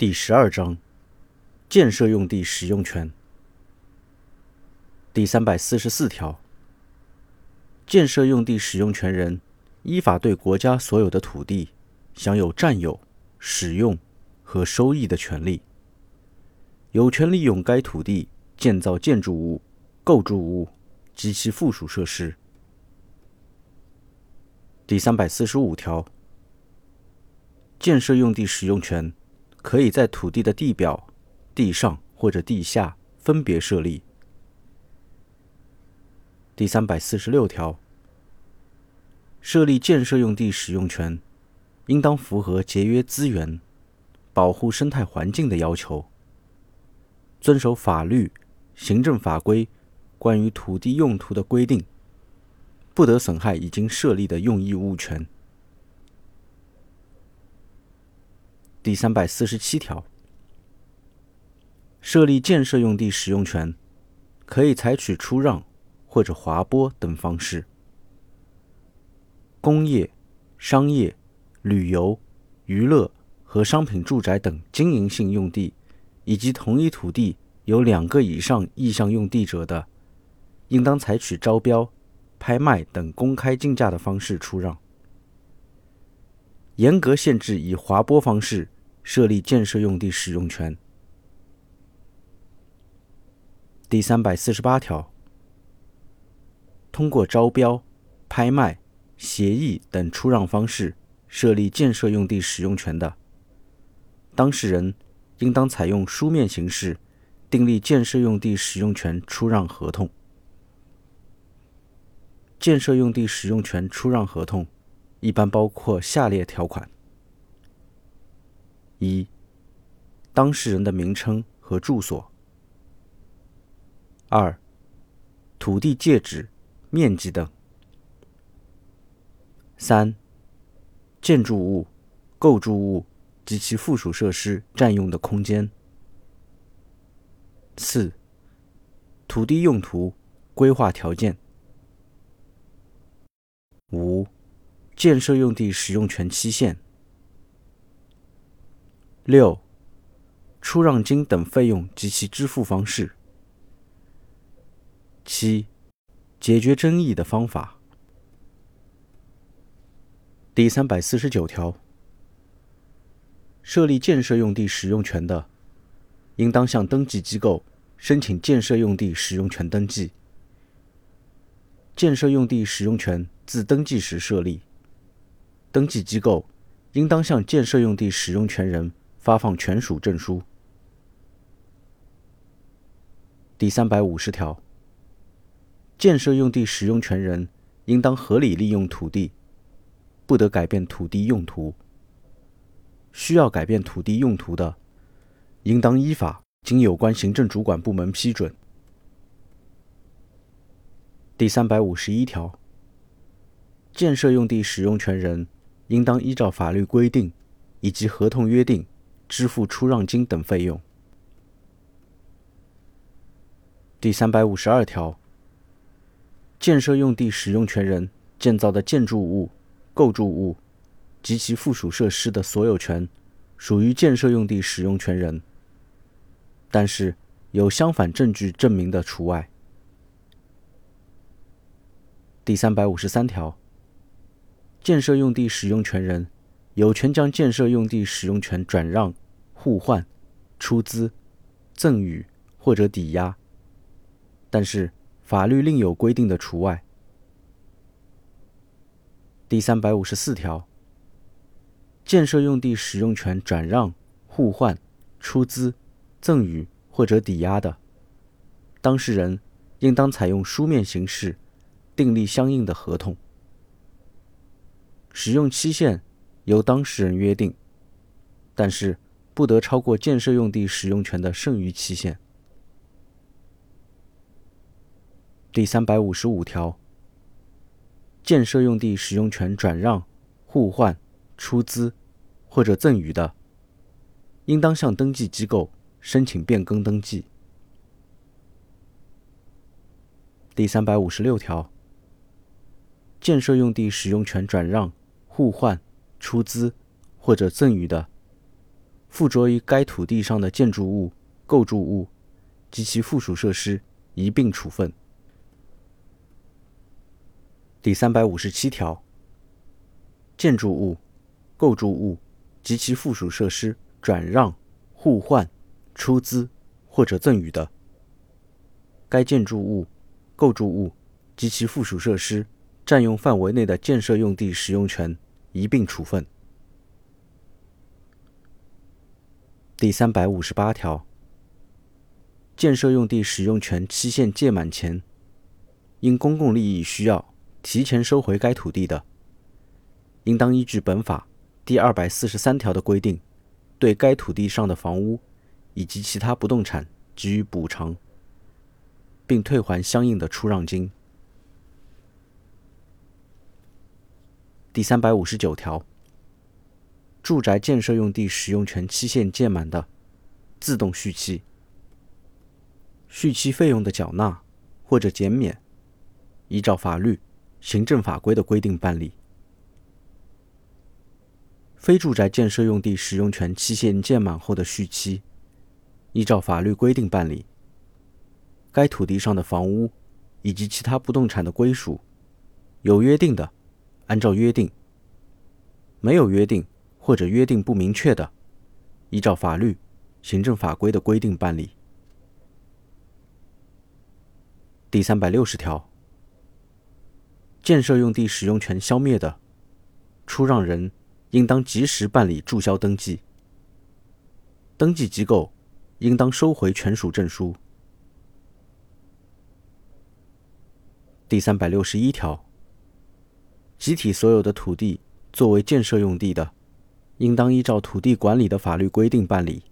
第十二章建设用地使用权第三百四十四条，建设用地使用权人依法对国家所有的土地享有占有、使用和收益的权利，有权利用该土地建造建筑物、构筑物及其附属设施。第三百四十五条，建设用地使用权。可以在土地的地表、地上或者地下分别设立。第三百四十六条，设立建设用地使用权，应当符合节约资源、保护生态环境的要求，遵守法律、行政法规关于土地用途的规定，不得损害已经设立的用益物权。第三百四十七条，设立建设用地使用权，可以采取出让或者划拨等方式。工业、商业、旅游、娱乐和商品住宅等经营性用地，以及同一土地有两个以上意向用地者的，应当采取招标、拍卖等公开竞价的方式出让。严格限制以划拨方式设立建设用地使用权。第三百四十八条，通过招标、拍卖、协议等出让方式设立建设用地使用权的，当事人应当采用书面形式订立建设用地使用权出让合同。建设用地使用权出让合同。一般包括下列条款：一、当事人的名称和住所；二、土地界址、面积等；三、建筑物、构筑物及其附属设施占用的空间；四、土地用途、规划条件；五。建设用地使用权期限。六、出让金等费用及其支付方式。七、解决争议的方法。第三百四十九条，设立建设用地使用权的，应当向登记机构申请建设用地使用权登记。建设用地使用权自登记时设立。登记机构应当向建设用地使用权人发放权属证书。第三百五十条，建设用地使用权人应当合理利用土地，不得改变土地用途。需要改变土地用途的，应当依法经有关行政主管部门批准。第三百五十一条，建设用地使用权人。应当依照法律规定以及合同约定支付出让金等费用。第三百五十二条，建设用地使用权人建造的建筑物、构筑物及其附属设施的所有权属于建设用地使用权人，但是有相反证据证明的除外。第三百五十三条。建设用地使用权人有权将建设用地使用权转让、互换、出资、赠与或者抵押，但是法律另有规定的除外。第三百五十四条，建设用地使用权转让、互换、出资、赠与或者抵押的，当事人应当采用书面形式订立相应的合同。使用期限由当事人约定，但是不得超过建设用地使用权的剩余期限。第三百五十五条，建设用地使用权转让、互换、出资或者赠与的，应当向登记机构申请变更登记。第三百五十六条，建设用地使用权转让。互换、出资或者赠与的，附着于该土地上的建筑物、构筑物及其附属设施一并处分。第三百五十七条，建筑物、构筑物及其附属设施转让、互换、出资或者赠与的，该建筑物、构筑物及其附属设施占用范围内的建设用地使用权一并处分。第三百五十八条，建设用地使用权期限届满前，因公共利益需要提前收回该土地的，应当依据本法第二百四十三条的规定，对该土地上的房屋以及其他不动产给予补偿，并退还相应的出让金。第三百五十九条。住宅建设用地使用权期限届满的，自动续期。续期费用的缴纳或者减免，依照法律、行政法规的规定办理。非住宅建设用地使用权期限届满后的续期，依照法律规定办理。该土地上的房屋以及其他不动产的归属，有约定的，按照约定；没有约定。或者约定不明确的，依照法律、行政法规的规定办理。第三百六十条，建设用地使用权消灭的，出让人应当及时办理注销登记，登记机构应当收回权属证书。第三百六十一条，集体所有的土地作为建设用地的。应当依照土地管理的法律规定办理。